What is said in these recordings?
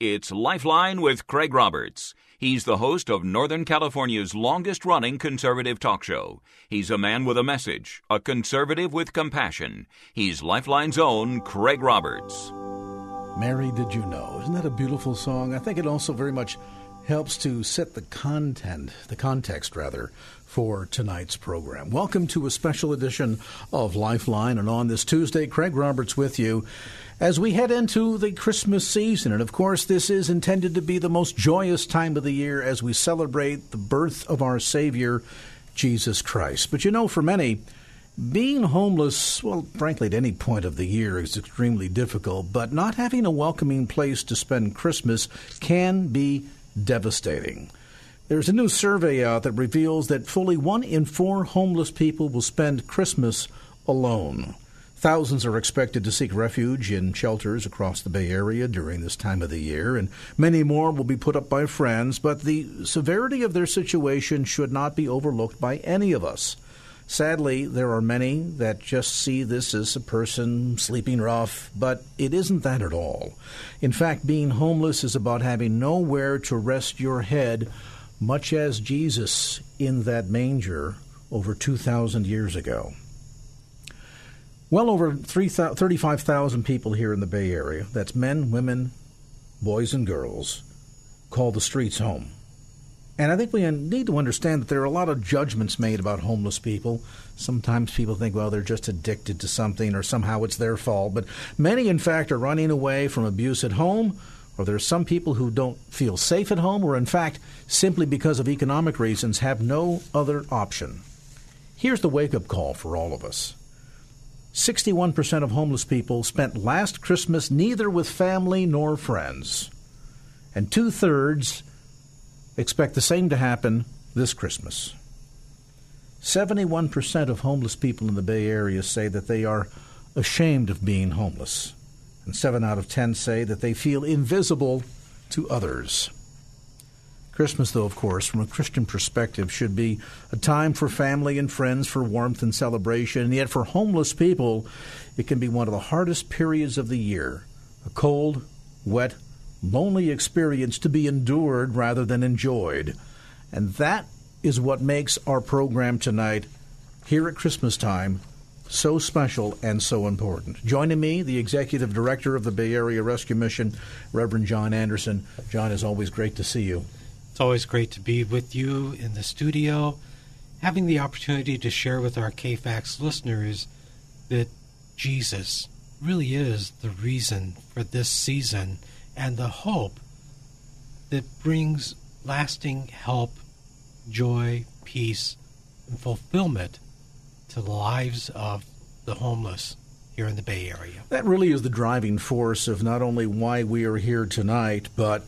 It's Lifeline with Craig Roberts. He's the host of Northern California's longest running conservative talk show. He's a man with a message, a conservative with compassion. He's Lifeline's own Craig Roberts. Mary, did you know? Isn't that a beautiful song? I think it also very much helps to set the content, the context rather, for tonight's program. Welcome to a special edition of Lifeline, and on this Tuesday, Craig Roberts with you as we head into the Christmas season. And of course, this is intended to be the most joyous time of the year as we celebrate the birth of our Savior, Jesus Christ. But you know, for many, being homeless, well, frankly, at any point of the year is extremely difficult, but not having a welcoming place to spend Christmas can be devastating. There's a new survey out that reveals that fully one in four homeless people will spend Christmas alone. Thousands are expected to seek refuge in shelters across the Bay Area during this time of the year, and many more will be put up by friends, but the severity of their situation should not be overlooked by any of us. Sadly, there are many that just see this as a person sleeping rough, but it isn't that at all. In fact, being homeless is about having nowhere to rest your head, much as Jesus in that manger over 2,000 years ago. Well over 35,000 people here in the Bay Area, that's men, women, boys, and girls, call the streets home. And I think we need to understand that there are a lot of judgments made about homeless people. Sometimes people think, well, they're just addicted to something or somehow it's their fault. But many, in fact, are running away from abuse at home, or there are some people who don't feel safe at home, or in fact, simply because of economic reasons, have no other option. Here's the wake up call for all of us 61% of homeless people spent last Christmas neither with family nor friends. And two thirds expect the same to happen this Christmas. 71% of homeless people in the Bay Area say that they are ashamed of being homeless. And 7 out of 10 say that they feel invisible to others. Christmas, though, of course, from a Christian perspective, should be a time for family and friends, for warmth and celebration. And yet, for homeless people, it can be one of the hardest periods of the year a cold, wet, lonely experience to be endured rather than enjoyed. And that is what makes our program tonight, here at Christmas time, so special and so important. Joining me, the Executive Director of the Bay Area Rescue Mission, Reverend John Anderson. John, it's always great to see you. It's always great to be with you in the studio, having the opportunity to share with our KFAX listeners that Jesus really is the reason for this season and the hope that brings lasting help, joy, peace, and fulfillment to the lives of the homeless here in the Bay Area. That really is the driving force of not only why we are here tonight, but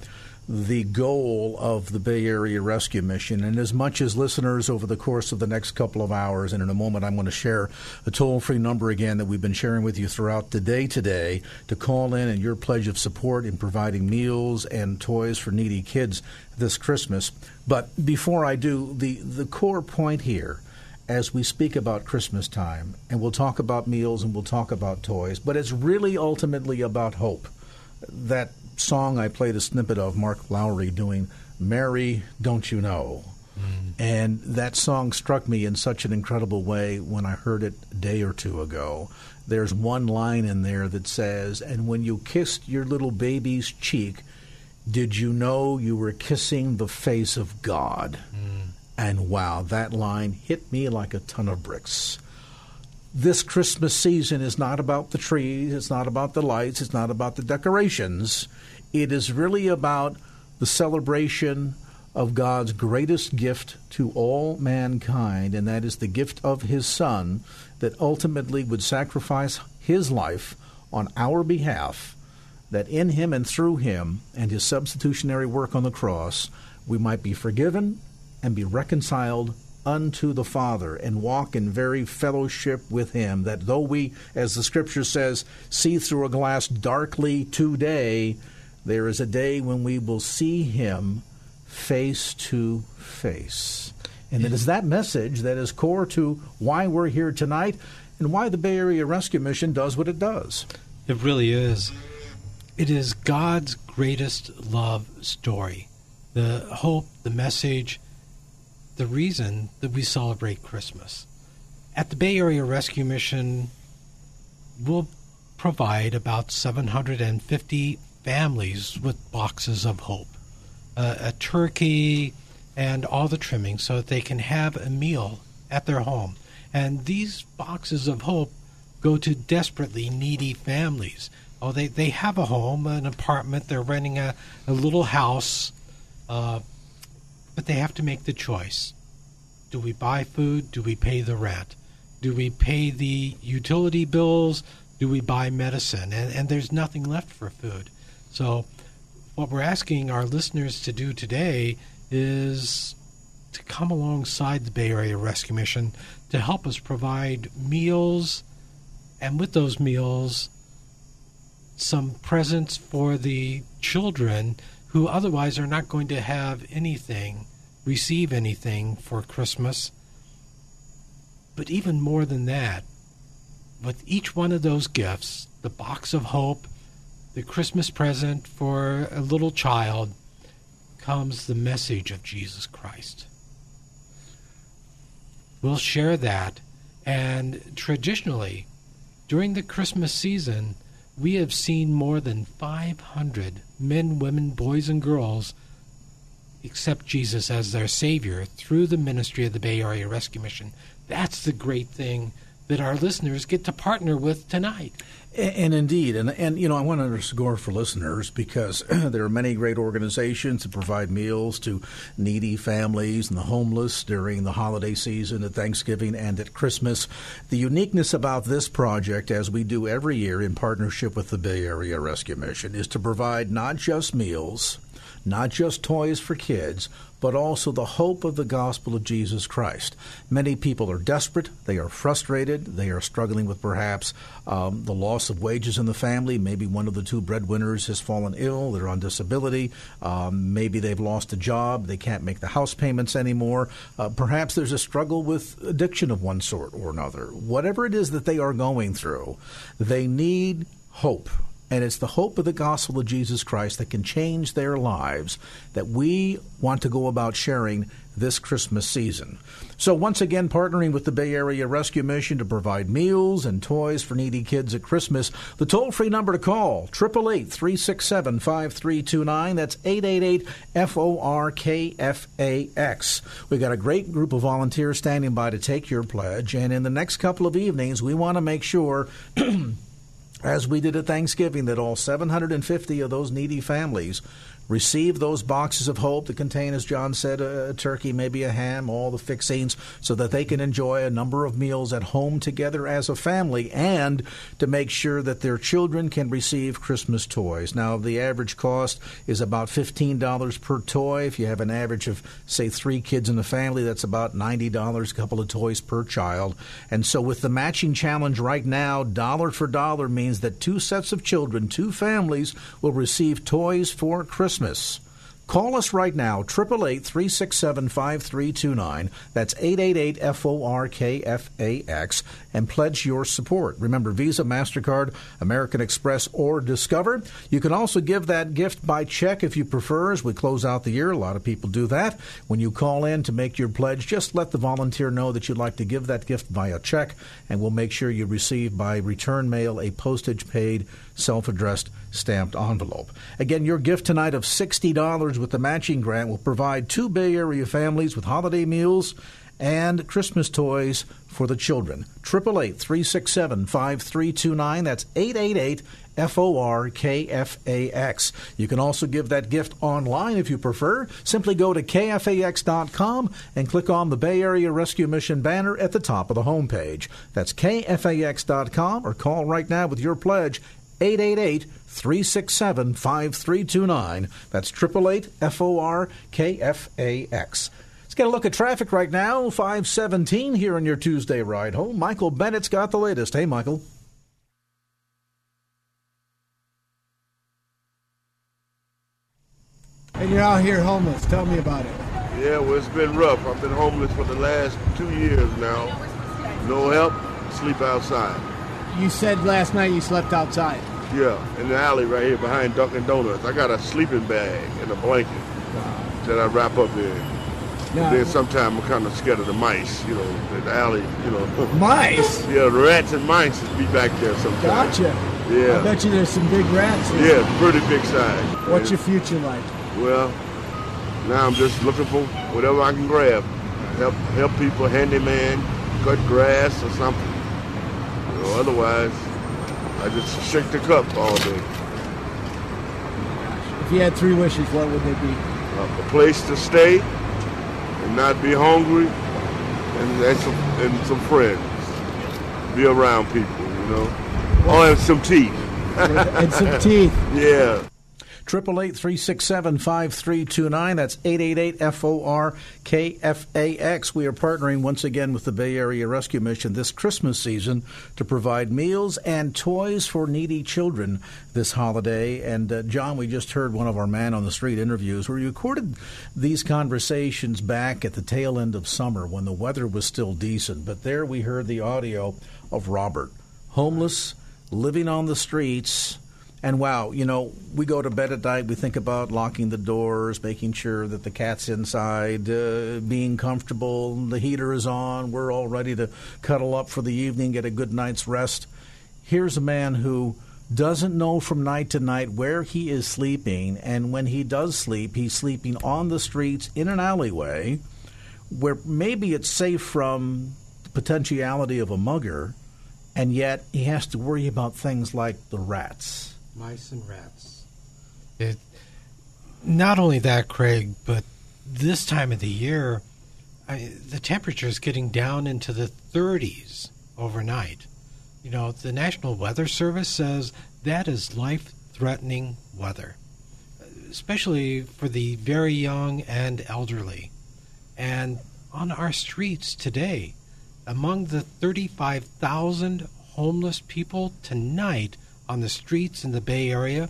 the goal of the Bay Area Rescue Mission. And as much as listeners over the course of the next couple of hours, and in a moment I'm going to share a toll free number again that we've been sharing with you throughout the day today to call in and your pledge of support in providing meals and toys for needy kids this Christmas. But before I do, the, the core point here as we speak about Christmas time, and we'll talk about meals and we'll talk about toys, but it's really ultimately about hope. That song I played a snippet of Mark Lowry doing Mary, Don't You Know? Mm. And that song struck me in such an incredible way when I heard it a day or two ago. There's one line in there that says, And when you kissed your little baby's cheek, did you know you were kissing the face of God? Mm. And wow, that line hit me like a ton of bricks this Christmas season is not about the trees, it's not about the lights, it's not about the decorations. It is really about the celebration of God's greatest gift to all mankind, and that is the gift of His Son that ultimately would sacrifice His life on our behalf, that in Him and through Him and His substitutionary work on the cross, we might be forgiven and be reconciled unto the Father and walk in very fellowship with Him. That though we, as the Scripture says, see through a glass darkly today, there is a day when we will see Him face to face. And it is that message that is core to why we're here tonight and why the Bay Area Rescue Mission does what it does. It really is. It is God's greatest love story. The hope, the message, the reason that we celebrate Christmas. At the Bay Area Rescue Mission, we'll provide about 750 families with boxes of hope, uh, a turkey, and all the trimmings so that they can have a meal at their home. And these boxes of hope go to desperately needy families. Oh, they, they have a home, an apartment, they're renting a, a little house, uh, but they have to make the choice. Do we buy food? Do we pay the rent? Do we pay the utility bills? Do we buy medicine? And, and there's nothing left for food. So, what we're asking our listeners to do today is to come alongside the Bay Area Rescue Mission to help us provide meals, and with those meals, some presents for the children who otherwise are not going to have anything, receive anything for Christmas. But even more than that, with each one of those gifts, the box of hope, the Christmas present for a little child, comes the message of Jesus Christ. We'll share that, and traditionally, during the Christmas season, we have seen more than 500 men, women, boys, and girls accept Jesus as their Savior through the ministry of the Bay Area Rescue Mission. That's the great thing that our listeners get to partner with tonight. And, indeed, and and you know, I want to underscore for listeners because there are many great organizations that provide meals to needy families and the homeless during the holiday season at Thanksgiving and at Christmas. The uniqueness about this project, as we do every year in partnership with the Bay Area Rescue Mission, is to provide not just meals, not just toys for kids, but also the hope of the gospel of Jesus Christ. Many people are desperate, they are frustrated, they are struggling with perhaps um, the loss of wages in the family. Maybe one of the two breadwinners has fallen ill, they're on disability, um, maybe they've lost a job, they can't make the house payments anymore. Uh, perhaps there's a struggle with addiction of one sort or another. Whatever it is that they are going through, they need hope and it's the hope of the gospel of Jesus Christ that can change their lives that we want to go about sharing this Christmas season. So, once again, partnering with the Bay Area Rescue Mission to provide meals and toys for needy kids at Christmas. The toll free number to call, 888 367 5329. That's 888 F O R K F A X. We've got a great group of volunteers standing by to take your pledge, and in the next couple of evenings, we want to make sure. as we did at Thanksgiving, that all 750 of those needy families receive those boxes of hope that contain, as John said, a, turkey, maybe a ham, all the fixings, so that they can enjoy a number of meals at home together as a family, and to make sure that their children can receive Christmas toys. Now, the average cost is about $15 per toy. If you have an average of, say, three kids in the family, that's about $90, a couple of toys per child. And so, with the matching challenge right now, dollar for dollar means that two sets of children, two families, will receive toys for Christmas. Christmas. Call us right now, 888 367 5329. That's 888 F O R K F A X, and pledge your support. Remember, Visa, MasterCard, American Express, or Discover. You can also give that gift by check if you prefer as we close out the year. A lot of people do that. When you call in to make your pledge, just let the volunteer know that you'd like to give that gift via check, and we'll make sure you receive by return mail a postage paid, self addressed stamped envelope. Again, your gift tonight of $60 with the matching grant will provide two Bay Area families with holiday meals and Christmas toys for the children. 888 367 5329. That's 888 F O R K F A X. You can also give that gift online if you prefer. Simply go to KFAX.com and click on the Bay Area Rescue Mission banner at the top of the homepage. That's KFAX.com or call right now with your pledge 888 367 5329. That's 888 F O R K F A X. Let's get a look at traffic right now. 517 here on your Tuesday ride home. Michael Bennett's got the latest. Hey, Michael. And you're out here homeless. Tell me about it. Yeah, well, it's been rough. I've been homeless for the last two years now. No help, sleep outside. You said last night you slept outside. Yeah, in the alley right here behind Dunkin' Donuts. I got a sleeping bag and a blanket that I wrap up in. And then sometimes I'm kind of scared of the mice, you know, in the alley, you know. mice. yeah, the rats and mice be back there sometimes. Gotcha. Yeah. I bet you there's some big rats here. Yeah, pretty big size. What's man. your future like? Well, now I'm just looking for whatever I can grab. Help help people, handyman, cut grass or something. Otherwise, I just shake the cup all day. If you had three wishes, what would they be? Uh, a place to stay and not be hungry, and, and some and some friends. Be around people, you know. Oh, and some teeth. and some teeth. Yeah. Triple eight three six seven five three two nine. That's eight eight eight F O R K F A X. We are partnering once again with the Bay Area Rescue Mission this Christmas season to provide meals and toys for needy children this holiday. And uh, John, we just heard one of our man on the street interviews. We recorded these conversations back at the tail end of summer when the weather was still decent. But there we heard the audio of Robert, homeless, living on the streets. And wow, you know, we go to bed at night, we think about locking the doors, making sure that the cat's inside, uh, being comfortable, the heater is on, we're all ready to cuddle up for the evening, get a good night's rest. Here's a man who doesn't know from night to night where he is sleeping, and when he does sleep, he's sleeping on the streets in an alleyway where maybe it's safe from the potentiality of a mugger, and yet he has to worry about things like the rats. Mice and rats. It, not only that, Craig, but this time of the year, I, the temperature is getting down into the 30s overnight. You know, the National Weather Service says that is life threatening weather, especially for the very young and elderly. And on our streets today, among the 35,000 homeless people tonight on the streets in the Bay Area,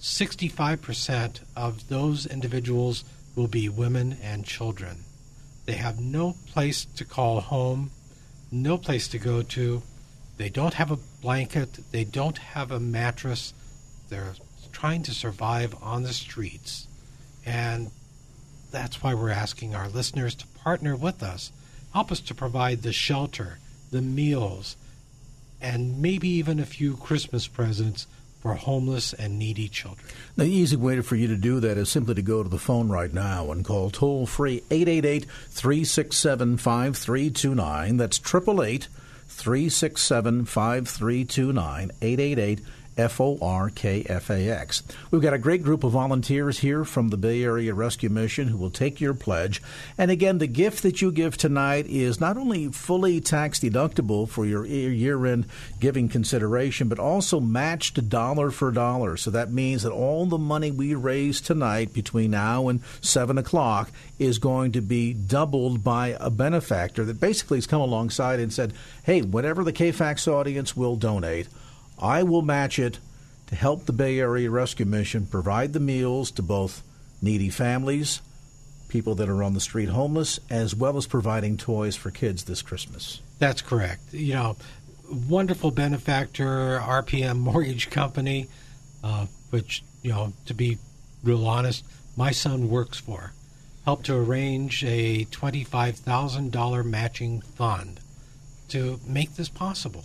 65% of those individuals will be women and children. They have no place to call home, no place to go to. They don't have a blanket, they don't have a mattress. They're trying to survive on the streets. And that's why we're asking our listeners to partner with us. Help us to provide the shelter, the meals, and maybe even a few Christmas presents for homeless and needy children. The easy way for you to do that is simply to go to the phone right now and call toll free 888 367 5329. That's 888 367 5329. 888 F O R K F A X. We've got a great group of volunteers here from the Bay Area Rescue Mission who will take your pledge. And again, the gift that you give tonight is not only fully tax deductible for your year end giving consideration, but also matched dollar for dollar. So that means that all the money we raise tonight between now and 7 o'clock is going to be doubled by a benefactor that basically has come alongside and said, hey, whatever the KFAX audience will donate, I will match it to help the Bay Area Rescue Mission provide the meals to both needy families, people that are on the street homeless, as well as providing toys for kids this Christmas. That's correct. You know, wonderful benefactor, RPM Mortgage Company, uh, which, you know, to be real honest, my son works for, helped to arrange a $25,000 matching fund to make this possible.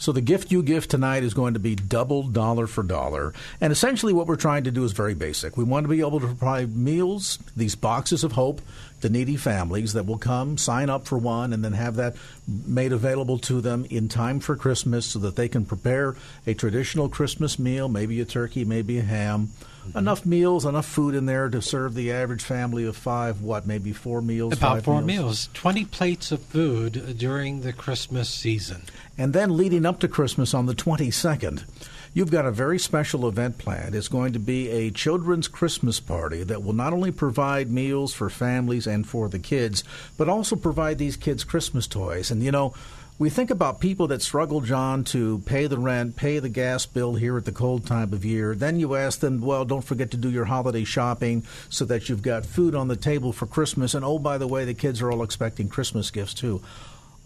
So the gift you give tonight is going to be double dollar for dollar. And essentially what we're trying to do is very basic. We want to be able to provide meals, these boxes of hope, to needy families that will come, sign up for one, and then have that made available to them in time for Christmas so that they can prepare a traditional Christmas meal, maybe a turkey, maybe a ham. Mm-hmm. Enough meals, enough food in there to serve the average family of five, what, maybe four meals? About four meals. meals. 20 plates of food during the Christmas season. And then leading up to Christmas on the 22nd, you've got a very special event planned. It's going to be a children's Christmas party that will not only provide meals for families and for the kids, but also provide these kids Christmas toys. And you know, we think about people that struggle, John, to pay the rent, pay the gas bill here at the cold time of year. Then you ask them, well, don't forget to do your holiday shopping so that you've got food on the table for Christmas. And oh, by the way, the kids are all expecting Christmas gifts too.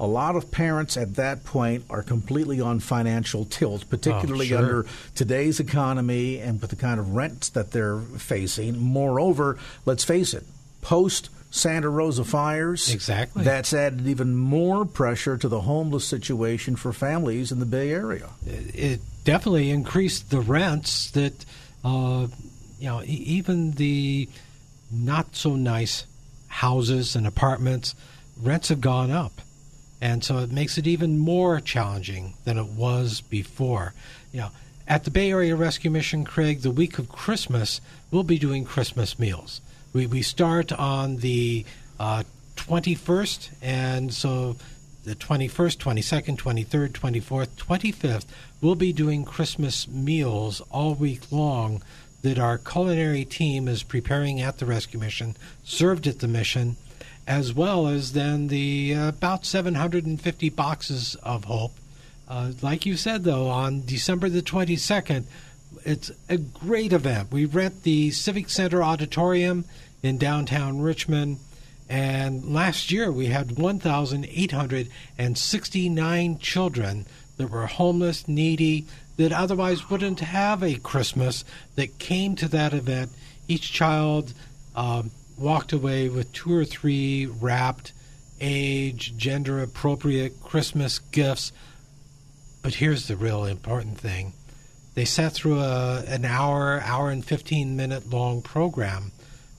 A lot of parents at that point are completely on financial tilt, particularly Oh, sure. under today's economy and with the kind of rents that they're facing. Moreover, let's face it, post Santa Rosa fires, Exactly. that's added even more pressure to the homeless situation for families in the Bay Area. it definitely increased the rents that uh, you know even the not so nice houses and apartments rents have gone up and so it makes it even more challenging than it was before. You know at the Bay Area Rescue Mission Craig the week of Christmas we'll be doing Christmas meals. We we start on the uh, 21st and so the 21st, 22nd, 23rd, 24th, 25th, we'll be doing Christmas meals all week long that our culinary team is preparing at the rescue mission, served at the mission, as well as then the uh, about 750 boxes of hope. Uh, like you said, though, on December the 22nd, it's a great event. We rent the Civic Center Auditorium in downtown Richmond. And last year we had 1,869 children that were homeless, needy, that otherwise wouldn't have a Christmas that came to that event. Each child um, walked away with two or three wrapped, age, gender appropriate Christmas gifts. But here's the real important thing they sat through a, an hour, hour and 15 minute long program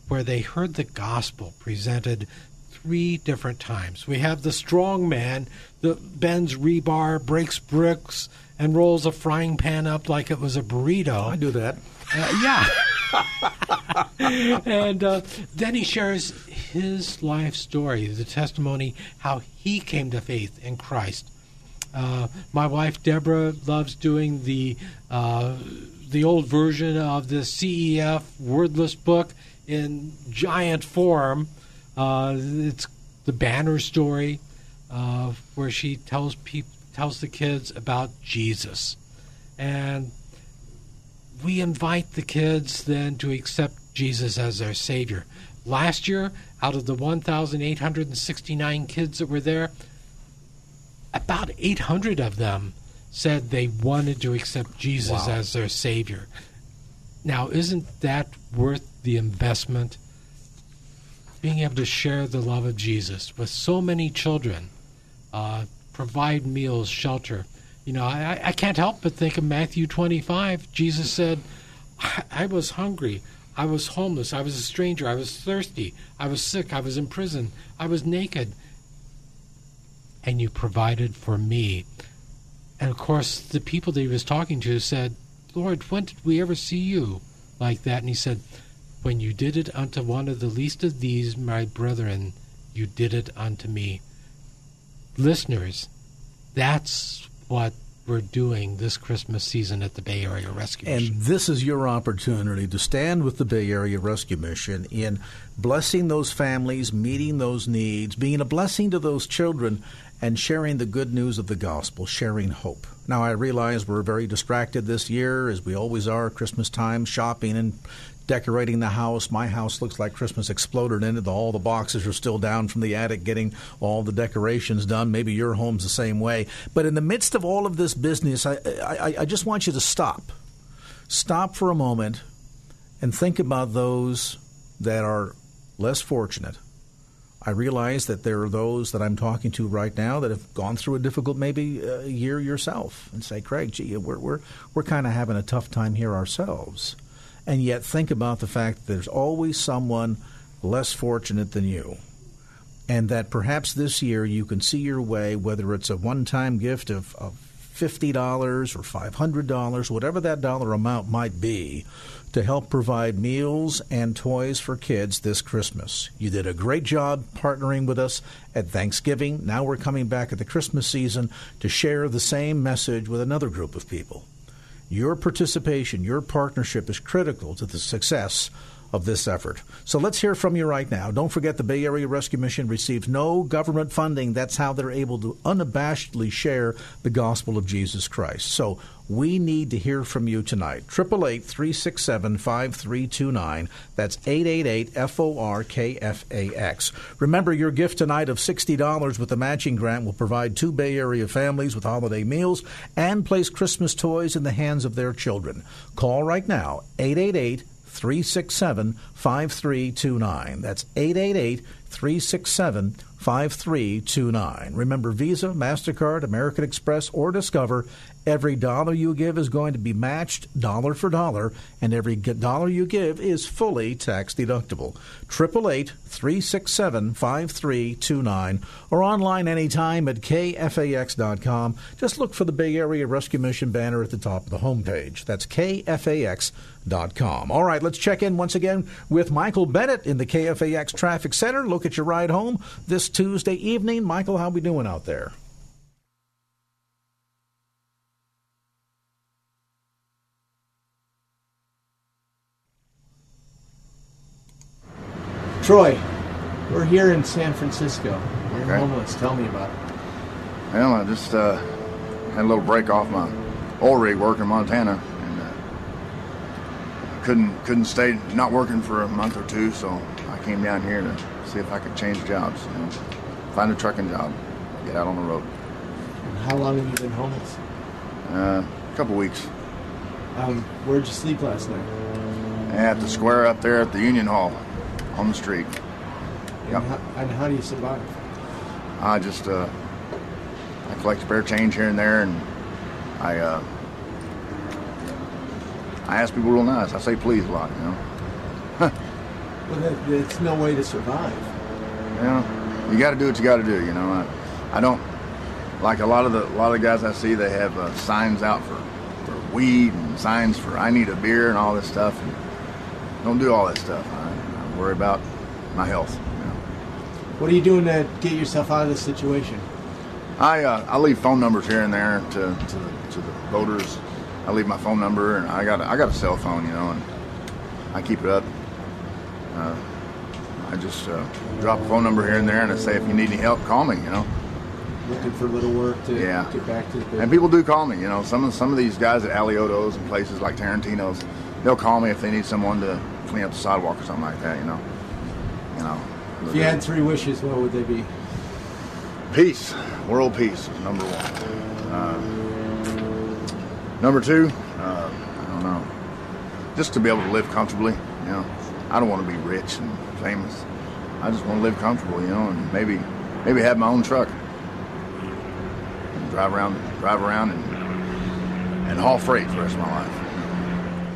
where they heard the gospel presented three different times. We have the strong man that bends rebar, breaks bricks, and rolls a frying pan up like it was a burrito. I do that. Uh, yeah. and uh, then he shares his life story, the testimony, how he came to faith in Christ. Uh, my wife Deborah loves doing the uh, the old version of the CEF wordless book in giant form. Uh, it's the banner story uh, where she tells peop- tells the kids about Jesus, and we invite the kids then to accept Jesus as their Savior. Last year, out of the 1,869 kids that were there, about 800 of them said they wanted to accept Jesus Wow. as their Savior. Now, isn't that worth the investment? Being able to share the love of Jesus with so many children, uh, provide meals, shelter. You know, I, I can't help but think of Matthew 25. Jesus said, I, I was hungry. I was homeless. I was a stranger. I was thirsty. I was sick. I was in prison. I was naked. And you provided for me. And of course, the people that he was talking to said, Lord, when did we ever see you like that? And he said, When you did it unto one of the least of these, my brethren, you did it unto me. Listeners, that's what we're doing this Christmas season at the Bay Area Rescue Mission. And this is your opportunity to stand with the Bay Area Rescue Mission in blessing those families, meeting those needs, being a blessing to those children, and sharing the good news of the gospel, sharing hope. Now, I realize we're very distracted this year, as we always are, Christmas time, shopping and decorating the house. My house looks like Christmas exploded in it. All the boxes are still down from the attic getting all the decorations done. Maybe your home's the same way. But in the midst of all of this business, I, I, I just want you to stop. Stop for a moment and think about those that are less fortunate. I realize that there are those that I'm talking to right now that have gone through a difficult maybe uh, year yourself and say, Craig, gee, we're, we're, we're kind of having a tough time here ourselves. And yet think about the fact that there's always someone less fortunate than you. And that perhaps this year you can see your way, whether it's a one time gift of, of $50 or $500, whatever that dollar amount might be, to help provide meals and toys for kids this Christmas. You did a great job partnering with us at Thanksgiving. Now we're coming back at the Christmas season to share the same message with another group of people. Your participation, your partnership is critical to the success of this effort. So let's hear from you right now. Don't forget the Bay Area Rescue Mission receives no government funding. That's how they're able to unabashedly share the gospel of Jesus Christ. So we need to hear from you tonight. 888 367 5329. That's 888 FORKFAX. Remember, your gift tonight of $60 with the matching grant will provide two Bay Area families with holiday meals and place Christmas toys in the hands of their children. Call right now, 888 367 5329. That's 888 367 5329. Remember Visa, MasterCard, American Express, or Discover. Every dollar you give is going to be matched dollar for dollar, and every dollar you give is fully tax deductible. 888 367 5329 or online anytime at kfax.com. Just look for the Bay Area Rescue Mission banner at the top of the homepage. That's kfax.com. All right, let's check in once again with Michael Bennett in the KFAX Traffic Center. Look at your ride home this Tuesday evening. Michael, how we doing out there? Troy, we're here in San Francisco. You're Okay. homeless. Tell me about it. Well, I just uh, had a little break off my oil rig work in Montana, and uh, couldn't couldn't stay not working for a month or two. So I came down here to see if I could change jobs, you know, find a trucking job, get out on the road. And how long have you been homeless? Uh, a couple weeks Um, where'd you sleep last night? at the square up there at the Union Hall on the street. And, Yep. how, and how do you survive? I just uh, I collect spare change here and there, and I uh, I ask people real nice. I say please a lot, you know. Well, that, it's no way to survive. You know, you got to do what you got to do. You know, I, I don't like a lot of the a lot of the guys I see. They have uh, signs out for for weed and signs for I need a beer and all this stuff. And don't do all that stuff. I, I worry about my health. You know. What are you doing to get yourself out of this situation? I uh, I leave phone numbers here and there to to the, to the voters. I leave my phone number and I got a, I got a cell phone, you know, and I keep it up. Uh, I just uh, drop a phone number here and there and I say if you need any help, call me. You know. Looking for a little work to Yeah. get back to the. And people do call me. You know, some of some of these guys at Alioto's and places like Tarantino's, they'll call me if they need someone to clean up the sidewalk or something like that. You know. You know. if you had three wishes, what would they be? Peace, world peace number one. Uh, number two, uh, I don't know, just to be able to live comfortably. You know, I don't want to be rich and famous. I just want to live comfortable, you know, and maybe maybe have my own truck and drive around, drive around and and haul freight for the rest of my life.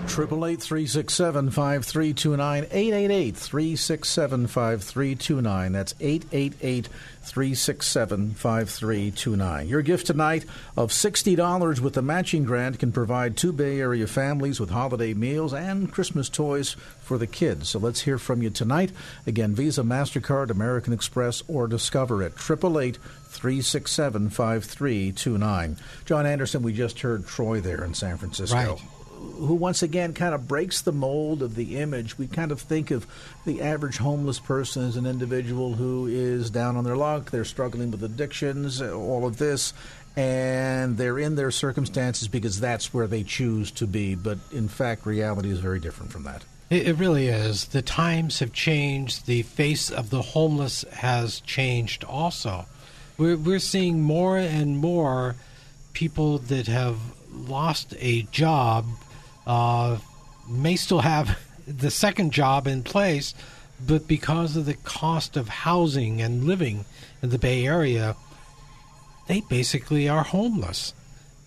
Triple eight three six seven five three two nine eight eight eight three six seven five three two nine. That's eight eight eight three six seven five three two nine. Your gift tonight of sixty dollars with the matching grant can provide two Bay Area families with holiday meals and Christmas toys for the kids. So let's hear from you tonight. Again, Visa, Mastercard, American Express, or Discover at triple eight. 367 5329. John Anderson, we just heard Troy there in San Francisco Right. Who once again kind of breaks the mold of the image. We kind of think of the average homeless person as an individual who is down on their luck, they're struggling with addictions, all of this, and they're in their circumstances because that's where they choose to be. But in fact, reality is very different from that. It, it really is. The times have changed. The face of the homeless has changed also. We're, we're seeing more and more people that have lost a job uh, may still have the second job in place, but because of the cost of housing and living in the Bay Area, they basically are homeless.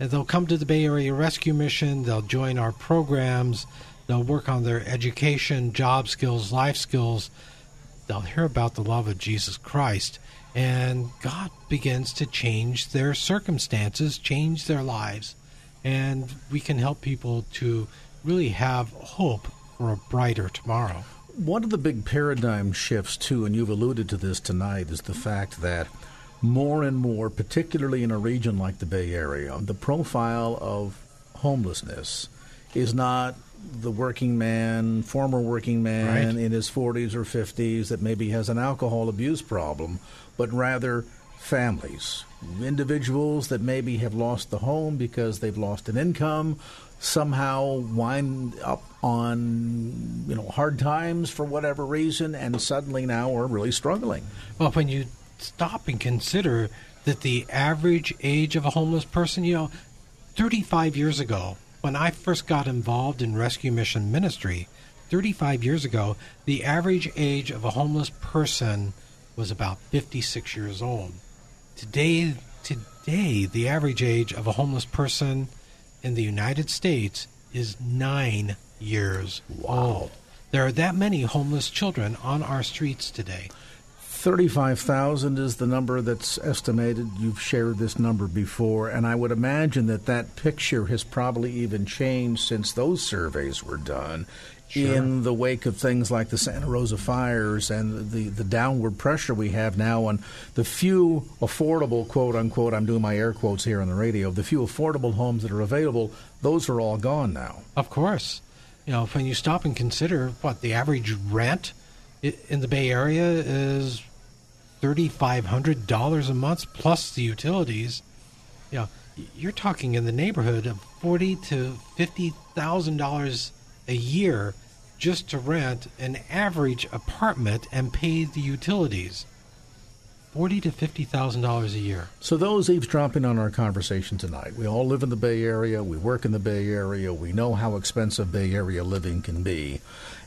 And they'll come to the Bay Area Rescue Mission, they'll join our programs, they'll work on their education, job skills, life skills. They'll hear about the love of Jesus Christ, and God begins to change their circumstances, change their lives, and we can help people to really have hope for a brighter tomorrow. One of the big paradigm shifts, too, and you've alluded to this tonight, is the fact that more and more, particularly in a region like the Bay Area, the profile of homelessness is not the working man, former working man Right. in his 40s or 50s that maybe has an alcohol abuse problem, but rather families, individuals that maybe have lost the home because they've lost an income, somehow wind up on you know hard times for whatever reason, and suddenly now are really struggling. Well, when you stop and consider that the average age of a homeless person, you know, 35 years ago, when I first got involved in rescue mission ministry, 35 years ago, the average age of a homeless person was about 56 years old. Today, today, the average age of a homeless person in the United States is nine years old. There are that many homeless children on our streets today. 35,000 is the number that's estimated. You've shared this number before, and I would imagine that that picture has probably even changed since those surveys were done in the wake of things like the Santa Rosa fires and the, the downward pressure we have now on the few affordable, quote unquote, I'm doing my air quotes here on the radio, the few affordable homes that are available, those are all gone now. Of course. You know, when you stop and consider what the average rent in the Bay Area is $3,500 a month plus the utilities, you know, you're talking in the neighborhood of forty to $50,000 a year just to rent an average apartment and pay the utilities. Forty to fifty thousand dollars a year. So, those eavesdropping on our conversation tonight, we all live in the Bay Area, we work in the Bay Area, we know how expensive Bay Area living can be.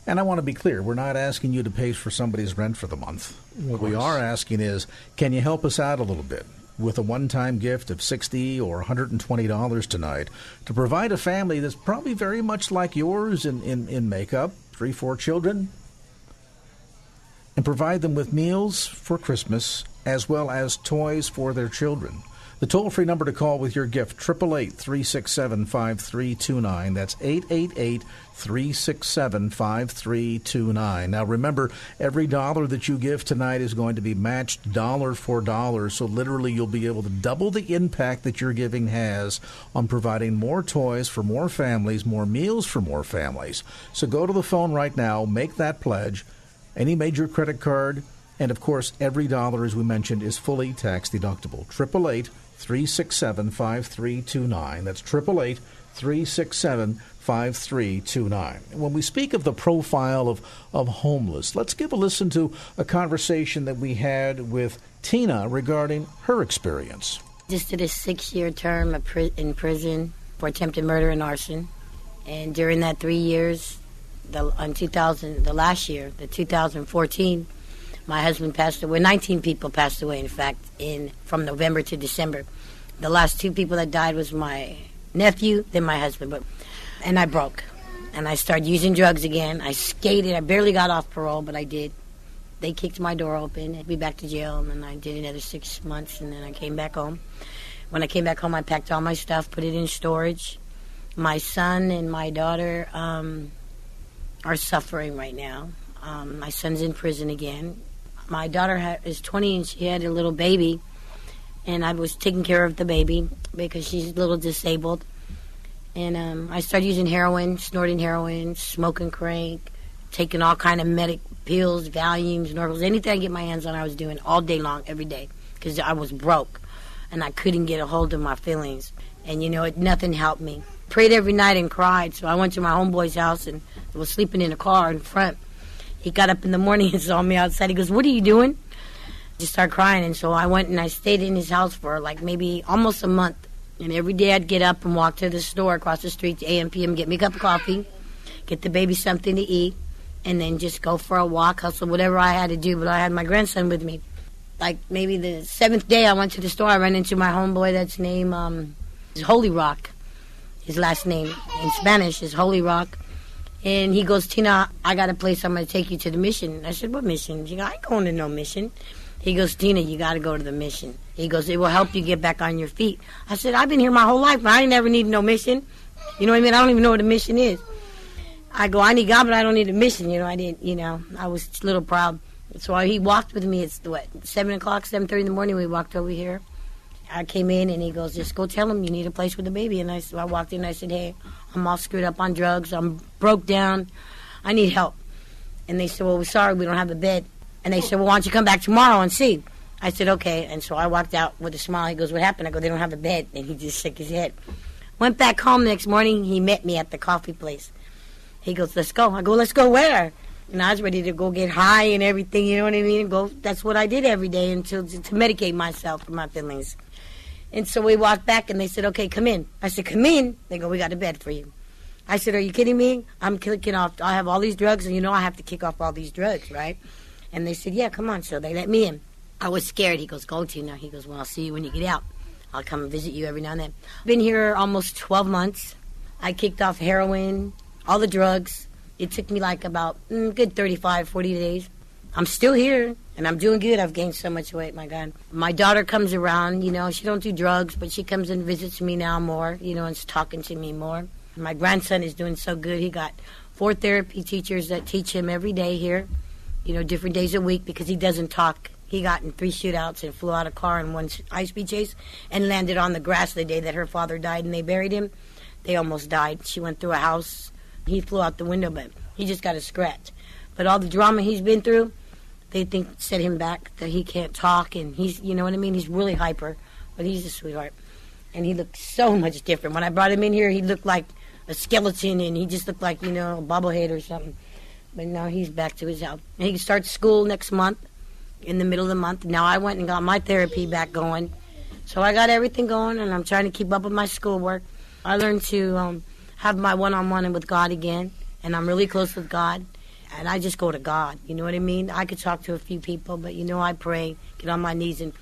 And I want to be clear, we're not asking you to pay for somebody's rent for the month. What we are asking is, can you help us out a little bit with a one time gift of 60 or $120 tonight to provide a family that's probably very much like yours in, in, in makeup, three, four children, and provide them with meals for Christmas as well as toys for their children. The toll free number to call with your gift, 888 367 5329. That's 888 367 5329. Now remember, every dollar that you give tonight is going to be matched dollar for dollar, so literally you'll be able to double the impact that your giving has on providing more toys for more families, more meals for more families. So go to the phone right now, make that pledge any major credit card, and of course, every dollar, as we mentioned, is fully tax deductible. 888 367 5329. That's 888 367 5329. When we speak of the profile of, of homeless, let's give a listen to a conversation that we had with Tina regarding her experience. Just did a six year term in prison for attempted murder and arson. And during that three years, the, on 2000, the last year, the 2014, my husband passed away. 19 people passed away, in fact, in from November to December. The last two people that died was my nephew, then my husband. But and I broke, and I started using drugs again. I skated. I barely got off parole, but I did. They kicked my door open and me back to jail, and then I did another six months, and then I came back home. When I came back home, I packed all my stuff, put it in storage. My son and my daughter um, are suffering right now. Um, my son's in prison again. My daughter is 20 and she had a little baby, and I was taking care of the baby because she's a little disabled. And um, I started using heroin, snorting heroin, smoking crank, taking all kind of medic pills, Valiums, Norvals, anything I get my hands on, I was doing all day long, every day, because I was broke, and I couldn't get a hold of my feelings. And you know, it, nothing helped me. Prayed every night and cried. So I went to my homeboy's house and was sleeping in a car in front. He got up in the morning and saw me outside. He goes, "What are you doing?" Just started crying, and so I went and I stayed in his house for like maybe almost a month. And every day I'd get up and walk to the store across the street to AM get me a cup of coffee, get the baby something to eat, and then just go for a walk, hustle, whatever I had to do. But I had my grandson with me. Like maybe the seventh day I went to the store, I ran into my homeboy that's name um, Holy Rock. His last name in Spanish is Holy Rock. And he goes, Tina, I got a place I'm going to take you to the mission. I said, what mission? She goes, I ain't going to no mission. He goes, Tina, you got to go to the mission. He goes, it will help you get back on your feet. I said, I've been here my whole life, but I ain't never needed no mission. You know what I mean? I don't even know what a mission is. I go, I need God, but I don't need a mission. You know, I didn't, you know, I was a little proud. So he walked with me. It's what, 7 o'clock, 7.30 in the morning, we walked over here. I came in and he goes, just go tell him you need a place with a baby. And I, so I walked in and I said, hey, I'm all screwed up on drugs. I'm broke down. I need help. And they said, well, we're sorry, we don't have a bed. And they said, well, why don't you come back tomorrow and see? I said, okay. And so I walked out with a smile. He goes, what happened? I go, they don't have a bed. And he just shook his head. Went back home the next morning. He met me at the coffee place. He goes, let's go. I go, let's go where? And I was ready to go get high and everything, you know what I mean? And go. That's what I did every day until to, to medicate myself for my feelings. And so we walked back and they said, okay, come in. I said, come in. They go, we got a bed for you. I said, are you kidding me? I'm kicking off. I have all these drugs and you know I have to kick off all these drugs, right? And they said, yeah, come on. So they let me in. I was scared. He goes, go to now. He goes, well, I'll see you when you get out. I'll come and visit you every now and then. Been here almost 12 months. I kicked off heroin, all the drugs. It took me like about mm, good 35, 40 days. I'm still here and I'm doing good. I've gained so much weight, my God. My daughter comes around, you know, she don't do drugs, but she comes and visits me now more, you know, and is talking to me more. My grandson is doing so good. He got four therapy teachers that teach him every day here, you know, different days a week because he doesn't talk. He got in three shootouts and flew out a car in one high speed chase and landed on the grass the day that her father died and they buried him. They almost died. She went through a house. He flew out the window, but he just got a scratch. But all the drama he's been through, they think set him back that he can't talk and he's you know what I mean? He's really hyper but he's a sweetheart. And he looked so much different. When I brought him in here he looked like a skeleton and he just looked like you know a bobblehead or something. But now he's back to his health. And he starts school next month in the middle of the month. Now I went and got my therapy back going. So I got everything going and I'm trying to keep up with my schoolwork. I learned to um, have my one-on-one with God again and I'm really close with God and I just go to God. You know what I mean? I could talk to a few people, but you know, I pray, get on my knees, and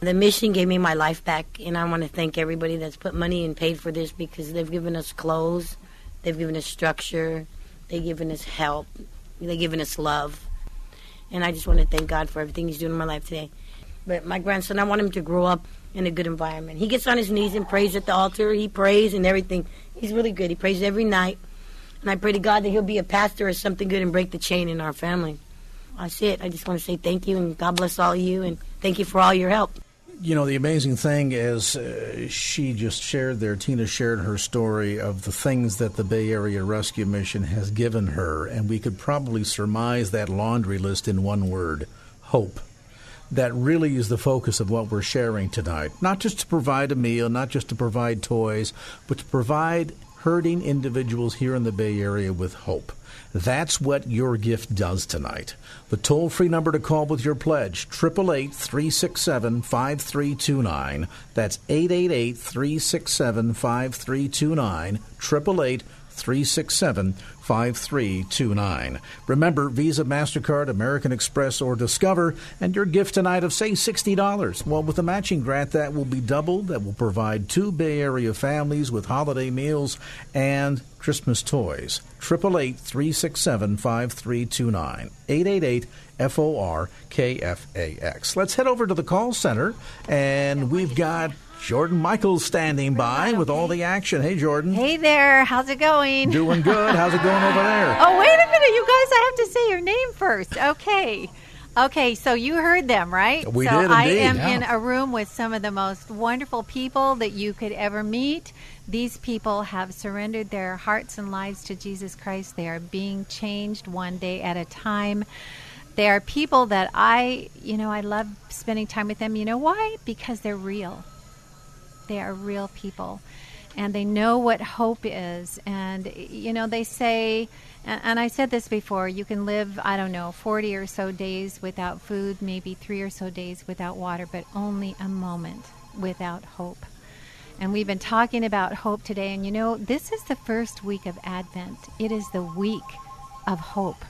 the mission gave me my life back. And I want to thank everybody that's put money and paid for this because they've given us clothes, they've given us structure, they've given us help, they've given us love. And I just want to thank God for everything He's doing in my life today. But my grandson, I want him to grow up in a good environment. He gets on his knees and prays at the altar. He prays and everything. He's really good. He prays every night. And I pray to God that he'll be a pastor or something good and break the chain in our family. That's it. I just want to say thank you and God bless all of you and thank you for all your help. You know, the amazing thing is uh, she just shared there, Tina shared her story of the things that the Bay Area Rescue Mission has given her, and we could probably surmise that laundry list in one word hope. That really is the focus of what we're sharing tonight. Not just to provide a meal, not just to provide toys, but to provide hurting individuals here in the Bay Area with hope. That's what your gift does tonight. The toll free number to call with your pledge, 888 367 5329. That's 888 367 5329. 888 367 5329. Remember, Visa, MasterCard, American Express, or Discover, and your gift tonight of, say, $60. Well, with a matching grant, that will be doubled. That will provide two Bay Area families with holiday meals and Christmas toys. 888 367 5329. 888 F O R K F A X. Let's head over to the call center, and we've got Jordan Michaels standing by with all the action. Hey, Jordan. Hey there. How's it going? Doing good. How's it going over there? Oh, wait a minute. You guys, I have to say your name first. Okay. Okay, so you heard them, right? We so did I am yeah. in a room with some of the most wonderful people that you could ever meet. These people have surrendered their hearts and lives to Jesus Christ. They are being changed one day at a time. They are people that I, you know, I love spending time with them. You know why? Because they're real. They are real people. And they know what hope is. And, you know, they say, and, I said this before, you can live, I don't know, 40 or so days without food, maybe three or so days without water, but only a moment without hope. And we've been talking about hope today. And, you know, this is the first week of Advent, it is the week of hope.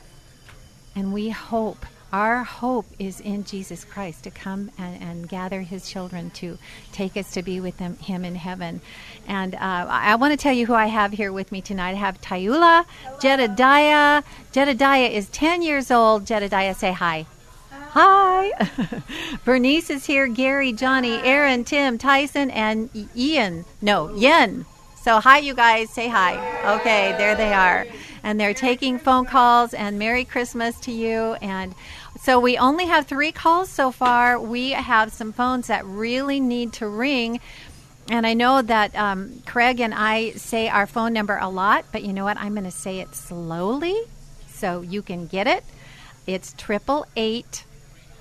And we hope, our hope is in Jesus Christ to come and, and gather his children to take us to be with them, him in heaven. And uh, I, I want to tell you who I have here with me tonight. I have Tayula Jedediah. Jedediah is 10 years old. Jedediah, say hi. Hi. Bernice is here. Gary, Johnny, Aaron, Tim, Tyson, and Ian. No, Yen. So, hi, you guys. Say hi. Okay, there they are. and they're taking phone calls. And Merry Christmas to you. And so we only have three calls so far. We have some phones that really need to ring. And I know that um, Craig and I say our phone number a lot, but you know what? I'm going to say it slowly so you can get it. It's 888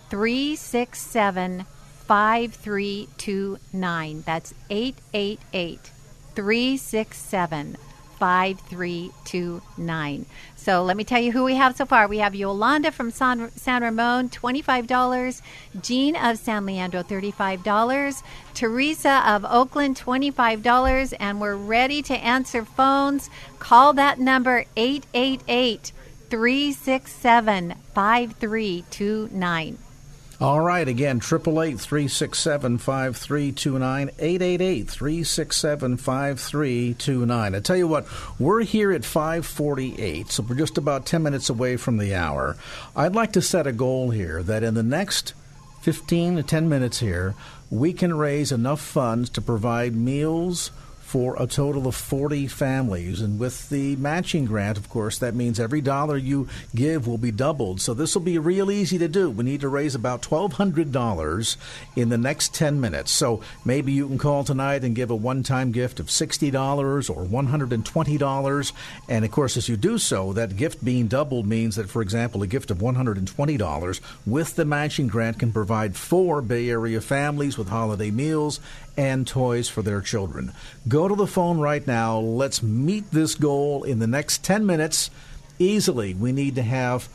367 5329. That's 888 367 5329. So let me tell you who we have so far. We have Yolanda from San, San Ramon, $25. Jean of San Leandro, $35. Teresa of Oakland, $25. And we're ready to answer phones. Call that number 888 367 5329. All right, again, 888 367 5329, 888 367 5329. I tell you what, we're here at 548, so we're just about 10 minutes away from the hour. I'd like to set a goal here that in the next 15 to 10 minutes here, we can raise enough funds to provide meals for a total of 40 families. And with the matching grant, of course, that means every dollar you give will be doubled. So this will be real easy to do. We need to raise about $1,200 in the next 10 minutes. So maybe you can call tonight and give a one time gift of $60 or $120. And of course, as you do so, that gift being doubled means that, for example, a gift of $120 with the matching grant can provide four Bay Area families with holiday meals and toys for their children. Go to the phone right now. Let's meet this goal in the next 10 minutes easily. We need to have,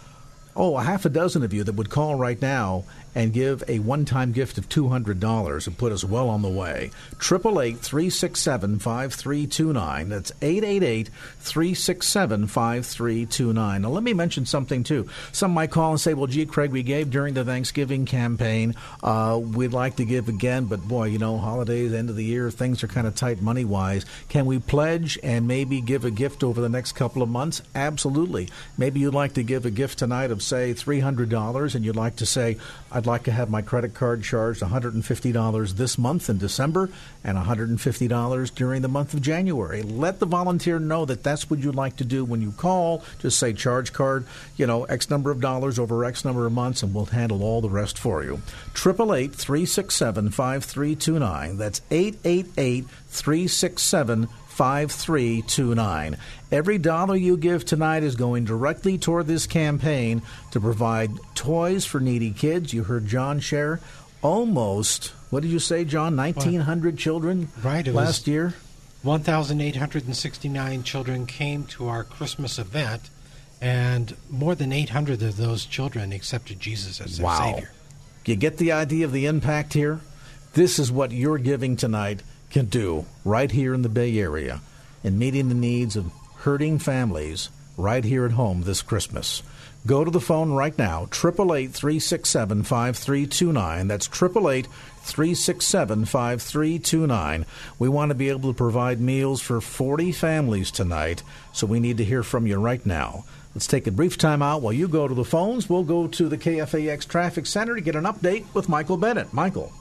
oh, a half a dozen of you that would call right now and give a one time gift of $200 and put us well on the way. 888 367 5329. That's 888 367 5329. Now, let me mention something, too. Some might call and say, well, gee, Craig, we gave during the Thanksgiving campaign. Uh, we'd like to give again, but boy, you know, holidays, end of the year, things are kind of tight money wise. Can we pledge and maybe give a gift over the next couple of months? Absolutely. Maybe you'd like to give a gift tonight of, say, $300 and you'd like to say, I'd like to have my credit card charged $150 this month in December and $150 during the month of January. Let the volunteer know that that's what you'd like to do when you call. Just say charge card, you know, X number of dollars over X number of months, and we'll handle all the rest for you. 888 367 5329. That's 888 367 5329. Every dollar you give tonight is going directly toward this campaign to provide toys for needy kids. You heard John share almost, what did you say, John? 1,900 children right, last year? 1,869 children came to our Christmas event, and more than 800 of those children accepted Jesus as their wow. Savior. You get the idea of the impact here? This is what you're giving tonight can do right here in the Bay Area in meeting the needs of hurting families right here at home this Christmas. Go to the phone right now, 888 367 5329. That's 888 367 5329. We want to be able to provide meals for 40 families tonight, so we need to hear from you right now. Let's take a brief time out while you go to the phones. We'll go to the KFAX Traffic Center to get an update with Michael Bennett. Michael.